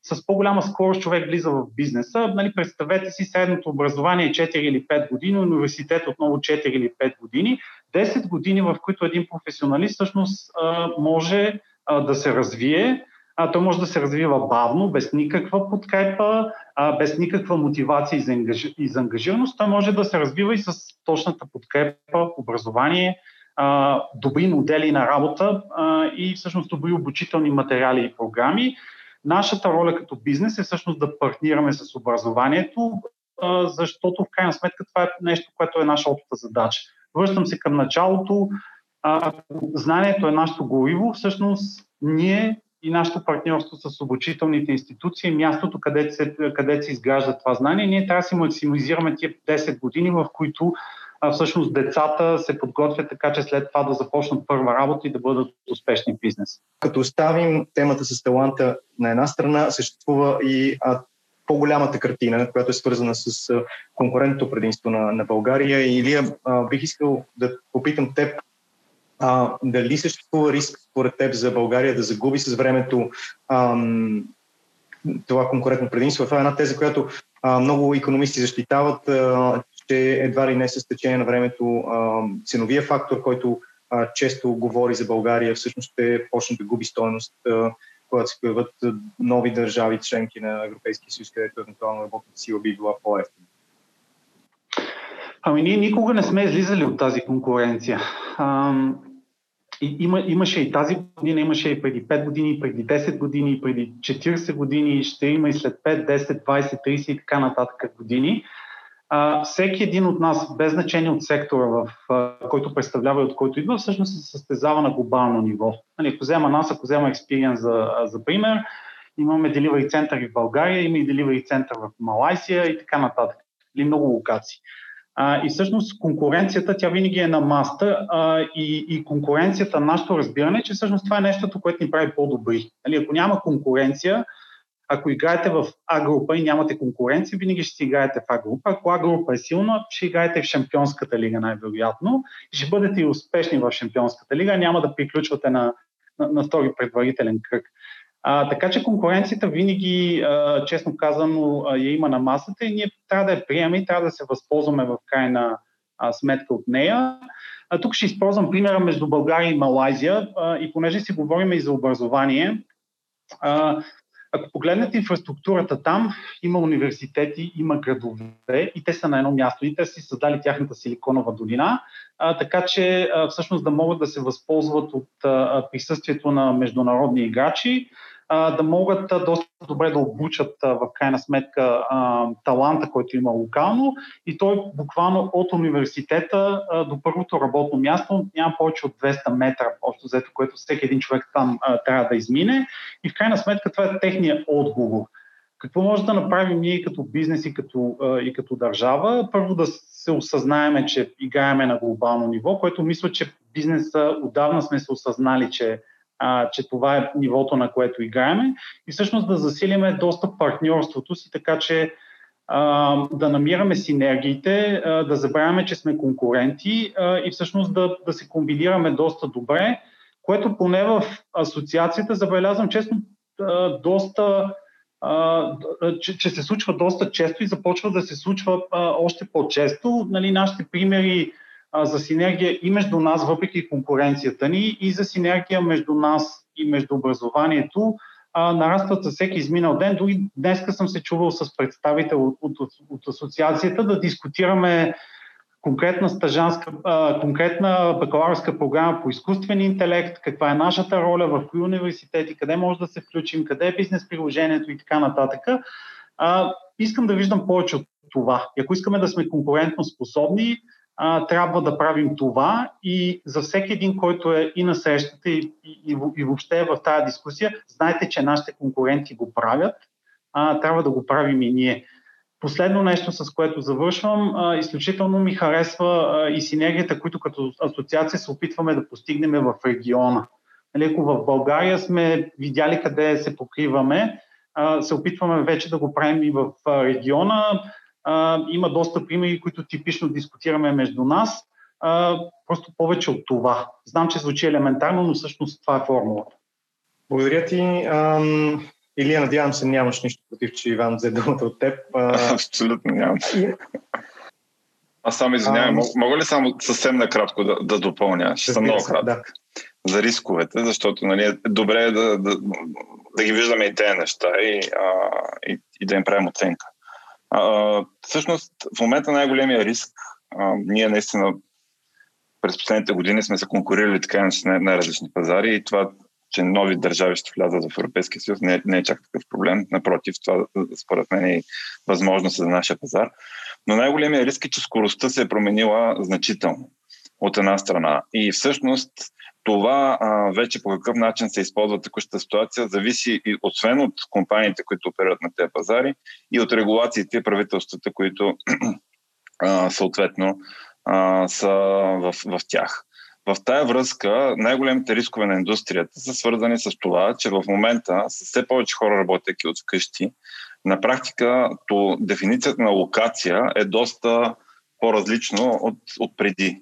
с по-голяма скорост човек влиза в бизнеса. Нали, представете си средното образование 4 или 5 години, университет отново 4 или 5 години. 10 години, в които един професионалист всъщност може да се развие. Той може да се развива бавно, без никаква подкрепа, без никаква мотивация и за, ангаж... и за ангажираност. Той може да се развива и с точната подкрепа, образование, добри модели на работа и всъщност добри обучителни материали и програми. Нашата роля като бизнес е всъщност да партнираме с образованието, защото в крайна сметка това е нещо, което е наша обща задача. Връщам се към началото. Знанието е нашето гориво, всъщност ние и нашето партньорство с обучителните институции, мястото, където се, където се изгражда това знание, ние трябва да си максимализираме тия 10 години, в които а, всъщност децата се подготвят така, че след това да започнат първа работа и да бъдат успешни в бизнес. Като оставим темата с таланта на една страна, съществува и по-голямата картина, която е свързана с конкурентното предимство на, на България. Илия, а, бих искал да попитам теб а, дали съществува риск според теб за България да загуби с времето ам, това конкурентно предимство. Това е една теза, която а, много економисти защитават, а, че едва ли не с течение на времето ценовия фактор, който често говори за България, всъщност ще почне да губи стоеност, когато се появят нови държави, членки на Европейския съюз, където евентуално работната сила би била по-ефтина. Ами ние никога не сме излизали от тази конкуренция. И, има, имаше и тази година, имаше и преди 5 години, преди 10 години, преди 40 години, ще има и след 5, 10, 20, 30 и така нататък години. А, всеки един от нас, без значение от сектора, в а, който представлява и от който идва, всъщност се състезава на глобално ниво. Нали, ако взема нас, ако взема Experience за, за пример, имаме delivery център в България, има и delivery център в Малайсия и така нататък. Или много локации. А, и всъщност конкуренцията, тя винаги е на маста а, и, и конкуренцията, нашето разбиране, е, че всъщност това е нещото, което ни прави по-добри. Нали, ако няма конкуренция, ако играете в А група и нямате конкуренция, винаги ще си играете в А група. Ако А група е силна, ще играете в Шампионската лига най-вероятно ще бъдете и успешни в Шампионската лига, няма да приключвате на, на, на втори предварителен кръг. А, така че конкуренцията винаги, а, честно казано, а, я има на масата и ние трябва да я приемем и трябва да се възползваме в крайна а, сметка от нея. А, тук ще използвам примера между България и Малайзия а, и понеже си говорим и за образование, а, ако погледнете инфраструктурата там, има университети, има градове и те са на едно място. И те си създали тяхната силиконова долина, а, така че а, всъщност да могат да се възползват от а, присъствието на международни играчи да могат доста добре да обучат в крайна сметка таланта, който има локално и той буквално от университета до първото работно място няма повече от 200 метра, общо взето, което всеки един човек там трябва да измине и в крайна сметка това е техният отговор. Какво може да направим ние като бизнес и като, и като държава? Първо да се осъзнаеме, че играеме на глобално ниво, което мисля, че бизнеса отдавна сме се осъзнали, че а, че това е нивото, на което играеме и всъщност да засилиме доста партньорството си, така че а, да намираме синергиите, а, да забравяме, че сме конкуренти а, и всъщност да, да се комбинираме доста добре, което поне в асоциацията забелязвам честно а, доста че, че се случва доста често и започва да се случва а, още по-често. Нали, нашите примери за синергия и между нас, въпреки конкуренцията ни, и за синергия между нас и между образованието, а, нарастват за всеки изминал ден. Дори днеска съм се чувал с представител от, от, от асоциацията да дискутираме конкретна стажанска, конкретна бакалавърска програма по изкуствен интелект, каква е нашата роля, в кои университети, къде може да се включим, къде е бизнес приложението и така нататък. Искам да виждам повече от това. И ако искаме да сме конкурентно способни, а, трябва да правим това и за всеки един, който е и на срещата и, и, и въобще е в тази дискусия, знайте, че нашите конкуренти го правят, а, трябва да го правим и ние. Последно нещо, с което завършвам, а, изключително ми харесва а, и синергията, които като асоциация се опитваме да постигнем в региона. Нали, ако в България сме видяли къде се покриваме, а, се опитваме вече да го правим и в региона а, има доста примери, които типично дискутираме между нас. А, просто повече от това. Знам, че звучи елементарно, но всъщност това е формулата. Благодаря ти. Ам, Илия, надявам се, нямаш нищо против, че Иван взе думата от теб. А... Абсолютно нямам. Аз само извинявам, а, мога ли само съвсем накратко да, да допълня? Ще съм много кратък. Да. За рисковете, защото нали, е добре да, да, да ги виждаме и тези неща и, а, и, и да им правим оценка. Всъщност, в момента най-големия риск, а, ние наистина през последните години сме се конкурирали така на най-различни пазари и това, че нови държави ще влязат в Европейския съюз, не, не е чак такъв проблем. Напротив, това според мен е възможност за нашия пазар. Но най-големия риск е, че скоростта се е променила значително от една страна. И всъщност това а, вече по какъв начин се използва текущата ситуация, зависи и освен от компаниите, които оперират на тези пазари, и от регулациите и правителствата, които а, съответно а, са в, в тях. В тая връзка най-големите рискове на индустрията са свързани с това, че в момента с все повече хора работейки от вкъщи, на практика то дефиницията на локация е доста по-различно от, от преди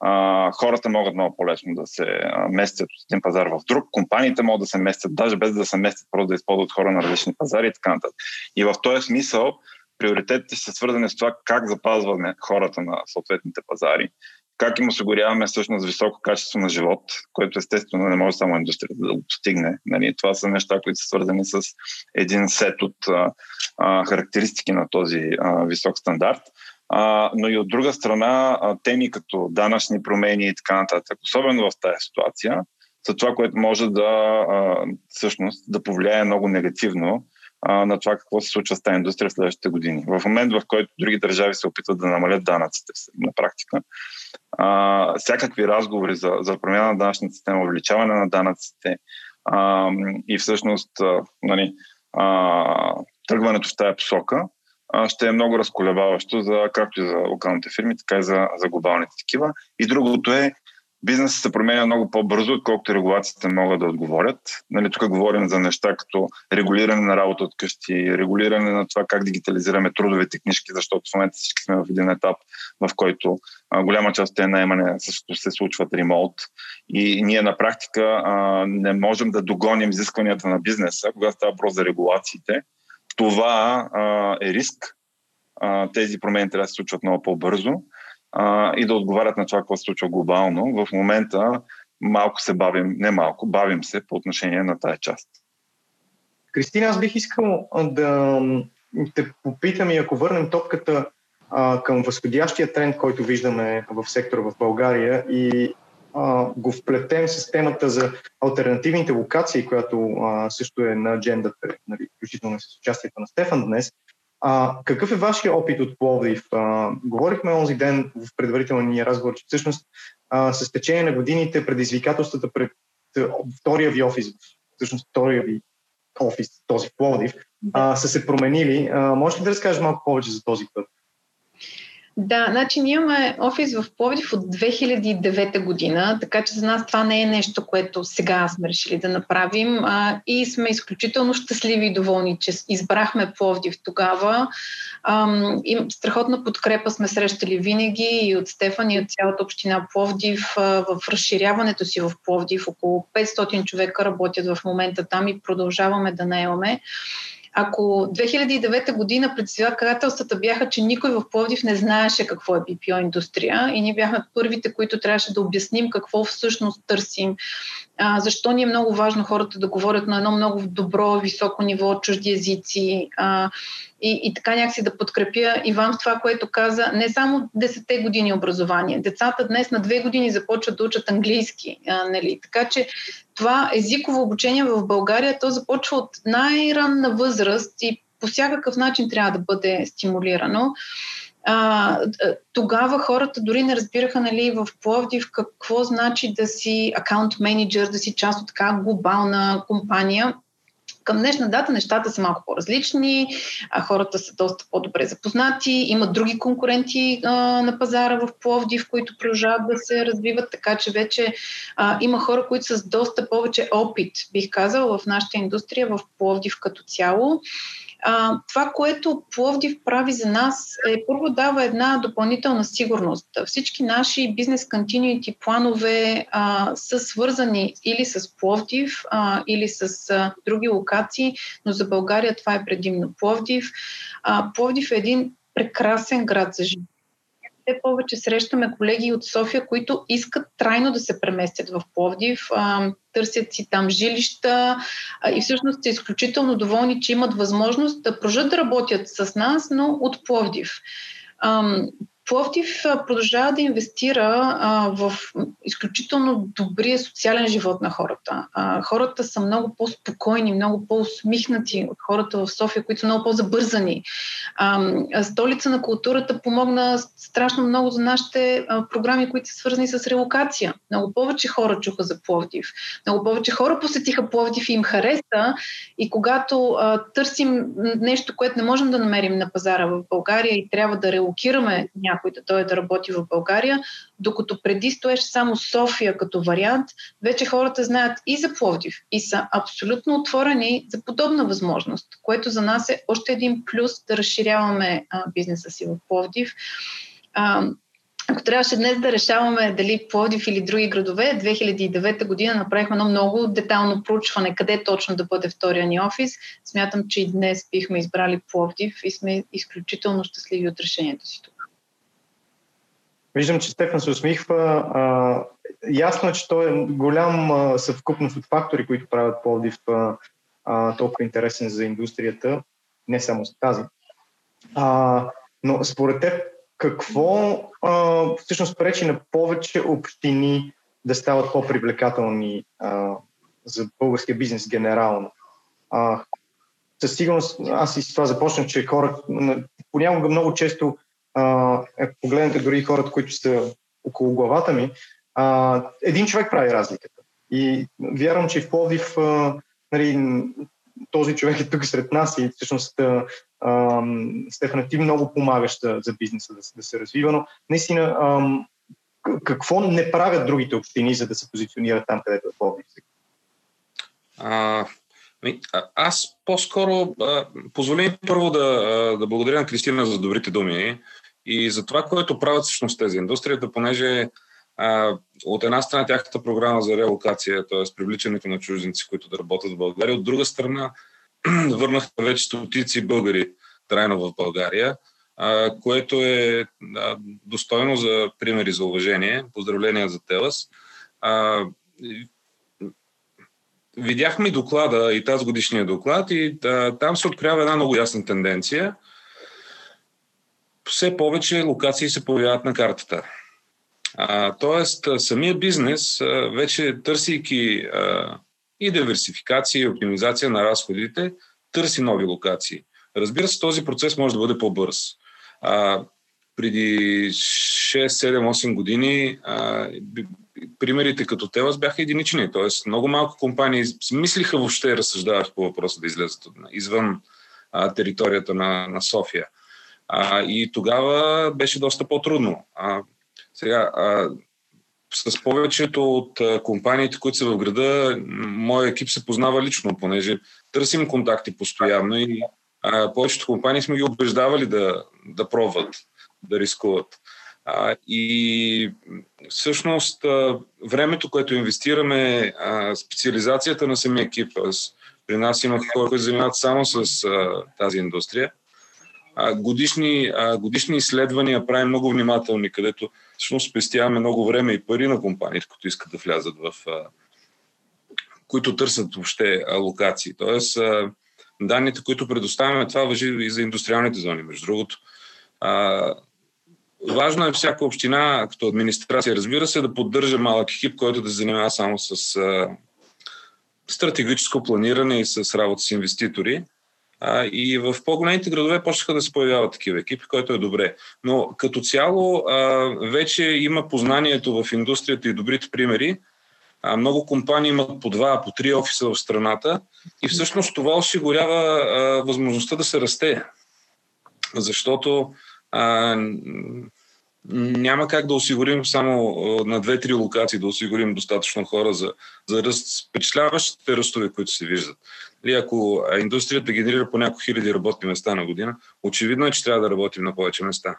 а, хората могат много по-лесно да се местят от един пазар в друг, компаниите могат да се местят, даже без да се местят, просто да използват хора на различни пазари и така нататък. И в този смисъл приоритетите са свързани с това как запазваме хората на съответните пазари, как им осигуряваме всъщност високо качество на живот, което естествено не може само индустрията да го постигне. Нали? Това са неща, които са свързани с един сет от а, а, характеристики на този а, висок стандарт а, но и от друга страна теми като данъчни промени и така нататък, особено в тази ситуация, са това, което може да всъщност да повлияе много негативно а, на това какво се случва с тази индустрия в следващите години. В момент, в който други държави се опитват да намалят данъците на практика, а, всякакви разговори за, за промяна на данъчната система, увеличаване на данъците а, и всъщност а, нали, а, тръгването в тази посока, а, ще е много разколебаващо за, както и за локалните фирми, така и за, за глобалните такива. И другото е бизнесът се променя много по-бързо, отколкото регулациите могат да отговорят. Нали, тук говорим за неща като регулиране на работа от къщи, регулиране на това как дигитализираме трудовите книжки, защото в момента всички сме в един етап, в който а, голяма част от тези наемане се случват ремонт и ние на практика а, не можем да догоним изискванията на бизнеса, когато става въпрос за регулациите. Това а, е риск. А, тези промени трябва да се случват много по-бързо а, и да отговарят на това, какво се случва глобално. В момента малко се бавим, не малко, бавим се по отношение на тая част. Кристина, аз бих искал да те попитам и ако върнем топката а, към възходящия тренд, който виждаме в сектора в България и а, го вплетем с темата за альтернативните локации, която а, също е на аджендата, нали, включително с участието на Стефан днес, а, какъв е вашия опит от Пловдив? А, говорихме онзи ден в предварителния разговор, че всъщност а, с течение на годините предизвикателствата пред втория ви офис, всъщност втория ви офис, този Пловдив, а, са се променили. А, можете да разкажеш малко повече за този път? Да, значи ние имаме офис в Пловдив от 2009 година, така че за нас това не е нещо, което сега сме решили да направим а, и сме изключително щастливи и доволни, че избрахме Пловдив тогава. Ам, и страхотна подкрепа сме срещали винаги и от Стефан и от цялата община Пловдив а, в разширяването си в Пловдив. Около 500 човека работят в момента там и продължаваме да наемаме. Ако 2009 година предизвикателствата бяха, че никой в Пловдив не знаеше какво е BPO индустрия и ние бяхме първите, които трябваше да обясним какво всъщност търсим, а, защо ни е много важно хората да говорят на едно много добро, високо ниво чужди езици, а, и, и така някакси да подкрепя Иван в това, което каза, не само 10-те години образование. Децата днес на две години започват да учат английски. А, нали? Така че това езиково обучение в България, то започва от най-ранна възраст и по всякакъв начин трябва да бъде стимулирано. А, тогава хората дори не разбираха нали, в Пловдив какво значи да си акаунт менеджер, да си част от така глобална компания. Към днешна дата нещата са малко по-различни, а хората са доста по-добре запознати, имат други конкуренти а, на пазара в Пловдив, които продължават да се развиват, така че вече а, има хора, които са с доста повече опит, бих казал, в нашата индустрия, в Пловдив като цяло. А, това, което Пловдив прави за нас е първо дава една допълнителна сигурност. Всички наши бизнес continuity планове а, са свързани или с Пловдив, а, или с а, други локации, но за България това е предимно Пловдив. А, Пловдив е един прекрасен град за живот все повече срещаме колеги от София, които искат трайно да се преместят в Пловдив, търсят си там жилища и всъщност са изключително доволни, че имат възможност да продължат да работят с нас, но от Пловдив. Пловдив продължава да инвестира а, в изключително добрия социален живот на хората. А, хората са много по-спокойни, много по-усмихнати от хората в София, които са много по-забързани. А, столица на културата помогна страшно много за нашите а, програми, които са свързани с релокация. Много повече хора чуха за Пловдив. Много повече хора посетиха Пловдив и им хареса. И когато а, търсим нещо, което не можем да намерим на пазара в България и трябва да релокираме някакво някой да дойде да работи в България, докато преди стоеше само София като вариант, вече хората знаят и за Пловдив и са абсолютно отворени за подобна възможност, което за нас е още един плюс да разширяваме а, бизнеса си в Пловдив. А, ако трябваше днес да решаваме дали Пловдив или други градове, 2009 година направихме едно много детално проучване къде точно да бъде втория ни офис. Смятам, че и днес бихме избрали Пловдив и сме изключително щастливи от решението си тук. Виждам, че Стефан се усмихва. А, ясно е, че той е голям а, съвкупност от фактори, които правят Пловдив а, толкова интересен за индустрията, не само за тази. А, но според теб, какво а, всъщност пречи на повече общини да стават по-привлекателни а, за българския бизнес генерално? А, със сигурност, аз и с това започнах, че хора, понякога много често, а, погледнете дори хората, които са около главата ми, а, един човек прави разликата. И вярвам, че в Пловдив нали, този човек е тук сред нас и всъщност а, а, Стефан, ти много помагаща за бизнеса да, да се развива, но наистина а, какво не правят другите общини, за да се позиционират там, където е Пловдив? А, аз по-скоро позволим първо да, да благодаря на Кристина за добрите думи и за това, което правят всъщност тези индустрията, понеже а, от една страна тяхната програма за релокация, т.е. привличането на чужденци, които да работят в България, от друга страна върнаха вече стотици българи трайно в България, а, което е а, достойно за примери за уважение. Поздравления за Телас. А, видяхме доклада и тази годишния доклад и а, там се открява една много ясна тенденция. Все повече локации се появяват на картата. А, тоест, самия бизнес, а, вече търсейки а, и диверсификация, и оптимизация на разходите, търси нови локации. Разбира се, този процес може да бъде по-бърз. А, преди 6, 7, 8 години а, примерите като Телас бяха единични. Тоест, много малко компании мислиха въобще разсъждавах по въпроса да излезат извън а, територията на, на София. А, и тогава беше доста по-трудно. А, сега, а, с повечето от компаниите, които са в града, моят екип се познава лично, понеже търсим контакти постоянно и а, повечето компании сме ги убеждавали да, да пробват, да рискуват. А, и всъщност а, времето, което инвестираме, а, специализацията на самия екип, аз, при нас има хора, които занимават само с а, тази индустрия. Годишни, годишни изследвания правим много внимателни, където всъщност спестяваме много време и пари на компаниите, които искат да влязат в. Които търсят въобще локации. Тоест, данните, които предоставяме, това въжи и за индустриалните зони, между другото. Важно е всяка община, като администрация, разбира се, да поддържа малък екип, който да се занимава само с стратегическо планиране и с работа с инвеститори. А, и в по-големите градове почнаха да се появяват такива екипи, което е добре. Но като цяло а, вече има познанието в индустрията и добрите примери. А, много компании имат по два, по три офиса в страната и всъщност това осигурява а, възможността да се расте. Защото а, няма как да осигурим само на две-три локации да осигурим достатъчно хора за, за ръст, впечатляващите ръстове, които се виждат. Или ако индустрията генерира по няколко хиляди работни места на година, очевидно е, че трябва да работим на повече места.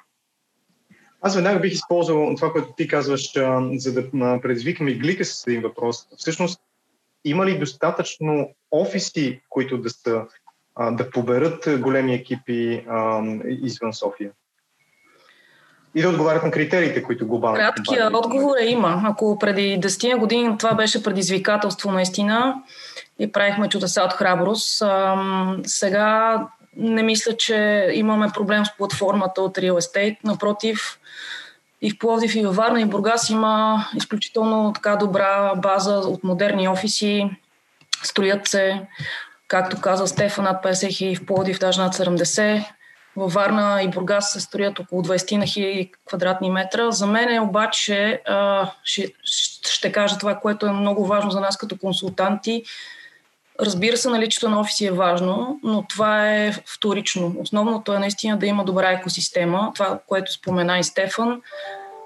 Аз веднага бих използвал това, което ти казваш, за да предизвикам и глика с един въпрос. Всъщност, има ли достатъчно офиси, които да, са, да поберат големи екипи извън София? И да отговарят на критериите, които глобално. Краткият отговор е има. Ако преди 10 години това беше предизвикателство наистина и правихме чудеса от храброст, сега не мисля, че имаме проблем с платформата от Real Estate. Напротив, и в Пловдив, и във Варна, и в Бургас има изключително така добра база от модерни офиси. Строят се, както каза Стефан, над 50 хиляди в Пловдив, даже над 70 във Варна и Бургас се строят около 20 на хиляди квадратни метра. За мен обаче, ще, ще кажа това, което е много важно за нас като консултанти. Разбира се, наличието на офиси е важно, но това е вторично. Основното е наистина да има добра екосистема. Това, което спомена и Стефан,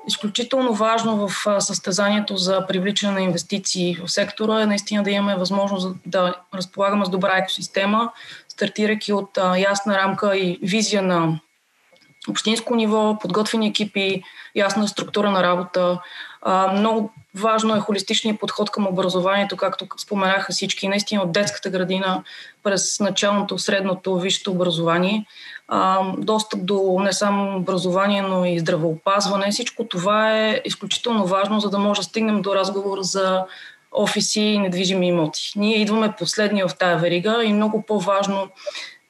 изключително важно в състезанието за привличане на инвестиции в сектора е наистина да имаме възможност да разполагаме с добра екосистема, стартирайки от а, ясна рамка и визия на общинско ниво, подготвени екипи, ясна структура на работа. А, много важно е холистичният подход към образованието, както споменаха всички, наистина от детската градина през началното, средното, висшето образование, а, достъп до не само образование, но и здравеопазване. Всичко това е изключително важно, за да може да стигнем до разговор за офиси и недвижими имоти. Ние идваме последния в тая верига и много по-важно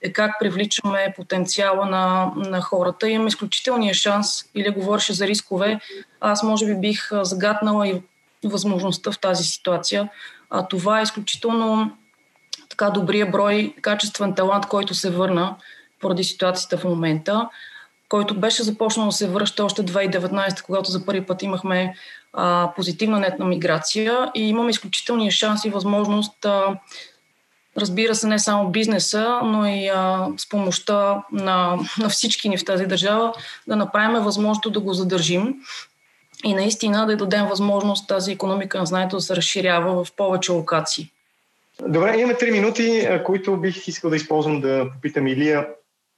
е как привличаме потенциала на, на хората. Имаме изключителния шанс, или говореше за рискове, аз може би бих загаднала и възможността в тази ситуация. А това е изключително така добрия брой качествен талант, който се върна поради ситуацията в момента, който беше започнал да се връща още 2019, когато за първи път имахме а, позитивна нетна миграция и имаме изключителния шанс и възможност а, разбира се, не само бизнеса, но и а, с помощта на, на всички ни в тази държава да направим възможното да го задържим и наистина да дадем възможност тази економика на знанието да се разширява в повече локации. Добре, имаме три минути, които бих искал да използвам да попитам Илия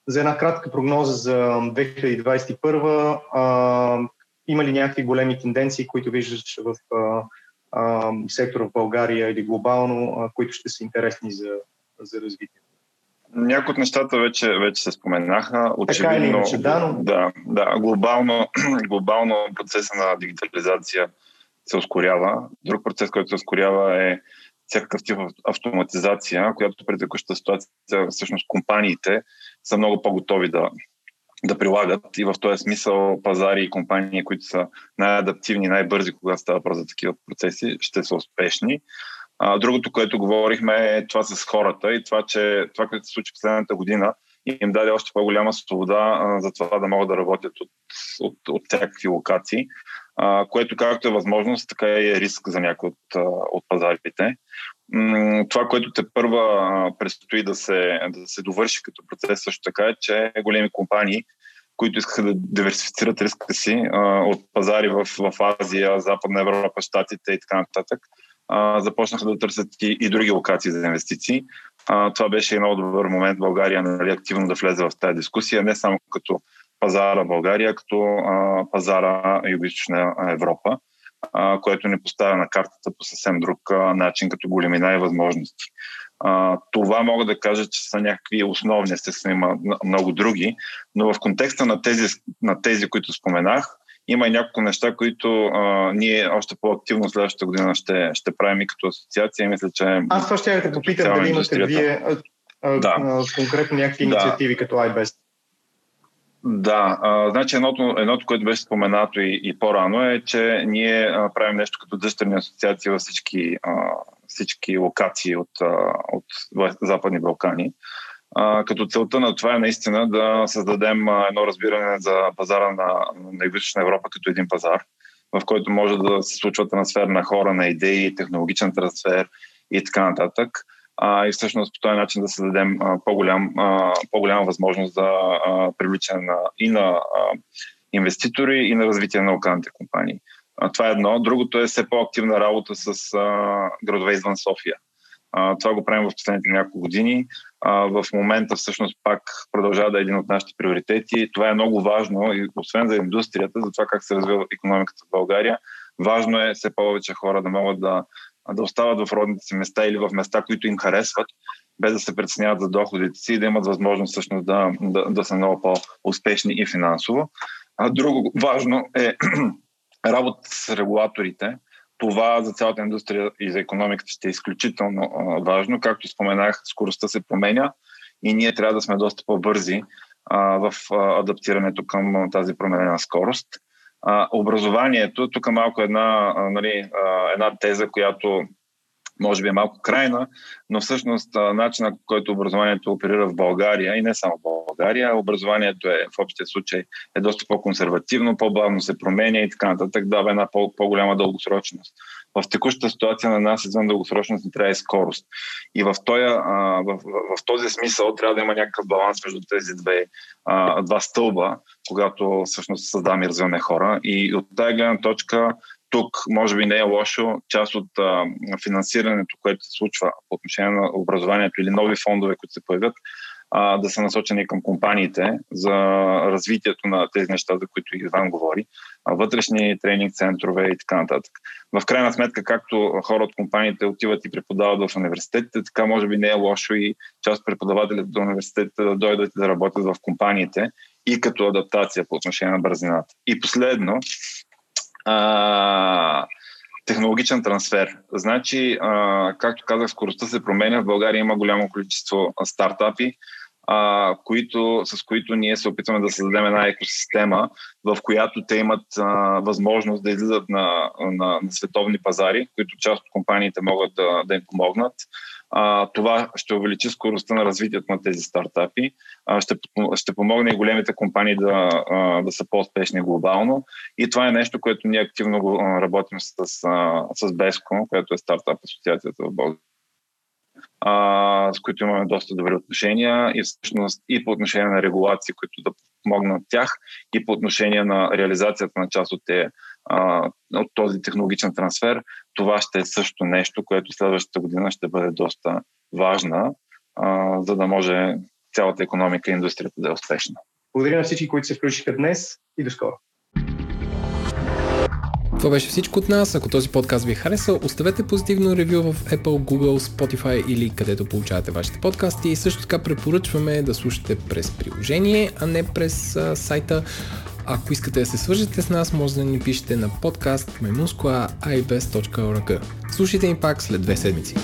за една кратка прогноза за 2021. А, има ли някакви големи тенденции, които виждаш в а, а, сектора в България или глобално, а, които ще са интересни за, за развитие? Някои от нещата вече, вече се споменаха. Очевидно, така иначе, да, но... да, да глобално, глобално процеса на дигитализация се ускорява. Друг процес, който се ускорява е всякакъв тип автоматизация, която при текущата ситуация всъщност компаниите са много по-готови да, да прилагат и в този смисъл пазари и компании, които са най-адаптивни, най-бързи, когато става въпрос за такива процеси, ще са успешни. А, другото, което говорихме е това с хората и това, че това, което се случи последната година, им даде още по-голяма свобода а, за това да могат да работят от, от, от всякакви локации, а, което както е възможност, така и е риск за някои от, от пазарите. Това, което те първа предстои да се, да се довърши като процес също така е, че големи компании, които искаха да диверсифицират риска си а, от пазари в, в Азия, Западна Европа, Штатите и така нататък, а, започнаха да търсят и, и други локации за инвестиции. А, това беше много добър момент България нали, активно да влезе в тази дискусия, не само като пазара България, като а, пазара Юго-Источна Европа, а, което ни поставя на картата по съвсем друг а, начин, като големина и възможности. А, това мога да кажа, че са някакви основни, естествено има много други, но в контекста на тези, на тези които споменах, има и няколко неща, които а, ние още по-активно следващата година ще, ще правим и като асоциация. Мисля, че Аз това ще да попитам дали имате вие а, а, да. а, конкретно някакви да. инициативи като iBest. Да, а, значи едното, едното, което беше споменато и, и по-рано е, че ние а, правим нещо като дъщерни асоциации във всички, а, всички локации от, а, от Западни Балкани. Като целта на това е наистина да създадем едно разбиране за пазара на, на Юго-Источна Европа като един пазар, в който може да се случва трансфер на хора, на идеи, технологичен трансфер и така нататък. А, и всъщност по този начин да създадем а, по-голям, а, по-голяма възможност за а, привличане на, и на а, инвеститори, и на развитие на локалните компании. А, това е едно. Другото е все по-активна работа с а, градове извън София. А, това го правим в последните няколко години. В момента всъщност пак продължава да е един от нашите приоритети. Това е много важно, и освен за индустрията, за това как се развива економиката в България. Важно е все повече хора да могат да, да остават в родните си места или в места, които им харесват, без да се преценяват за доходите си и да имат възможност всъщност да, да, да са много по-успешни и финансово. А друго важно е работа с регулаторите, това за цялата индустрия и за економиката ще е изключително а, важно. Както споменах, скоростта се променя и ние трябва да сме доста по-бързи а, в а, адаптирането към тази променена скорост. А, образованието, тук малко една, а, нали, а, една теза, която може би е малко крайна, но всъщност начинът, по който образованието оперира в България и не само в България, образованието е в общия случай е доста по-консервативно, по-бавно се променя и така нататък, дава една по-голяма дългосрочност. В текущата ситуация на нас извън дългосрочност не трябва и скорост. И в, този, в, в, в този смисъл трябва да има някакъв баланс между тези две, два стълба, когато всъщност създаваме и развиваме хора. И от тази гледна точка тук може би не е лошо част от а, финансирането, което се случва по отношение на образованието или нови фондове, които се появят, а, да са насочени към компаниите за развитието на тези неща, за които Иван говори, а, вътрешни тренинг центрове и така нататък. В крайна сметка, както хора от компаниите отиват и преподават в университетите, така може би не е лошо и част от преподавателите до университетите да дойдат и да работят в компаниите и като адаптация по отношение на бързината. И последно, а, технологичен трансфер. Значи, а, както казах, скоростта се променя. В България има голямо количество стартапи, а, които, с които ние се опитваме да създадем една екосистема, в която те имат а, възможност да излизат на, на, на световни пазари, които част от компаниите могат да, да им помогнат. А, това ще увеличи скоростта на развитието на тези стартапи, а, ще, ще помогне и големите компании да, а, да са по-успешни глобално. И това е нещо, което ние активно работим с, с Беско, което е стартап асоциацията в България а, с които имаме доста добри отношения и всъщност и по отношение на регулации, които да помогнат тях, и по отношение на реализацията на част от, те, а, от този технологичен трансфер. Това ще е също нещо, което следващата година ще бъде доста важна, а, за да може цялата економика и индустрията да е успешна. Благодаря на всички, които се включиха днес и до скоро. Това беше всичко от нас. Ако този подкаст ви е харесал, оставете позитивно ревю в Apple, Google, Spotify или където получавате вашите подкасти. И също така препоръчваме да слушате през приложение, а не през а, сайта. Ако искате да се свържете с нас, може да ни пишете на подкаст maimunskoa.ibes.org. Слушайте ни пак след две седмици.